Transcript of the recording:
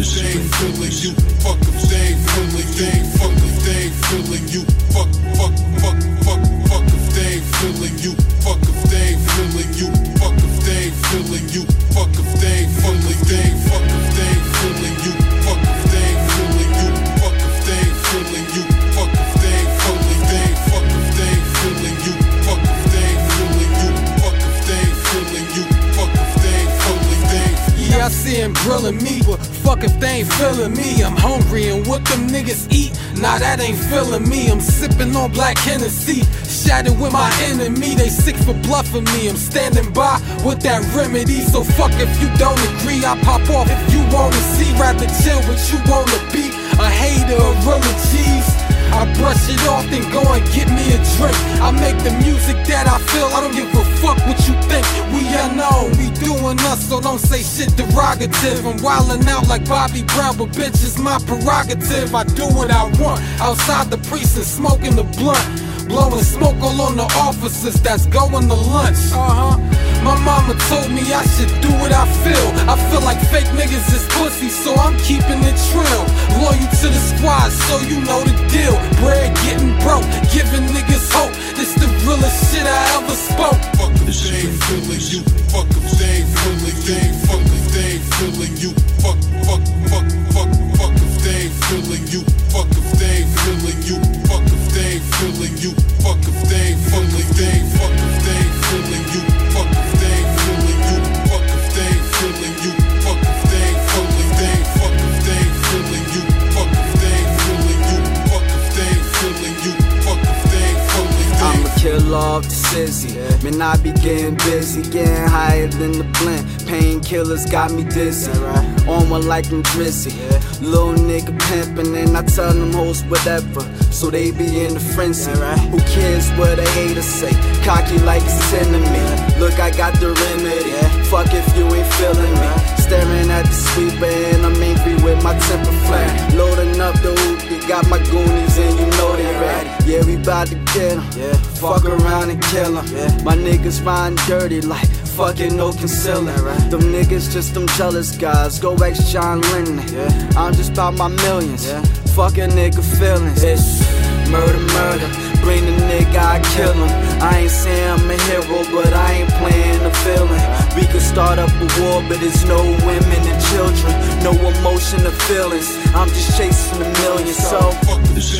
if they ain't feeling you. Fuck they ain't feeling you. Fuck they ain't feeling you. Fuck, fuck, fuck, fuck, fuck if they ain't feeling you. Fuck they ain't feeling you. Fuck they ain't feeling you. Fuck they ain't feeling ain't fuck see grilling me, but fuck if they ain't feeling me. I'm hungry and what them niggas eat, nah, that ain't feeling me. I'm sipping on black Hennessy, shattered with my enemy. They sick for bluffing me. I'm standing by with that remedy. So fuck if you don't agree, I pop off if you wanna see. Rather chill with you wanna be a hater of real G's. I brush it off, then go and get me a drink. I make the music that I feel. I don't give a fuck what you think. We unknown, we doing us, so don't say shit derogative. I'm wildin' out like Bobby Brown, but bitch, it's my prerogative. I do what I want outside the precinct, smoking the blunt. Blowing smoke all on the officers that's going to lunch. Uh huh. My mama told me I should do what I feel. I feel like fake niggas is pussy, so I'm keeping it trill. Loyal to the squad, so you know They feeling you. Off the sissy. Man, I be getting busy, getting higher than the blend. Painkillers got me dizzy. On one like I'm drizzy. Little nigga pimpin', and I tell them hoes whatever. So they be in the frenzy. Who cares what a hater say? Cocky like it's enemy. Look, I got the remedy. Fuck if you ain't feeling me. Staring at the sweeper, and I'm angry with my temper flame. Loading up the hoop, you got my goonies, and you know they ready. Yeah, we bout to get 'em. Yeah. Fuck around and kill 'em. Yeah. My niggas rhyme dirty like fucking no concealer. Them niggas just them jealous guys. Go ex John Lennon. Yeah. I'm just about my millions. Yeah. Fuck a nigga feelings. It's murder, murder. Bring the nigga, I kill him. I ain't saying I'm a hero, but I ain't playing the villain. Start up a war, but it's no women and children. No emotion or feelings. I'm just chasing the million, So Fuck if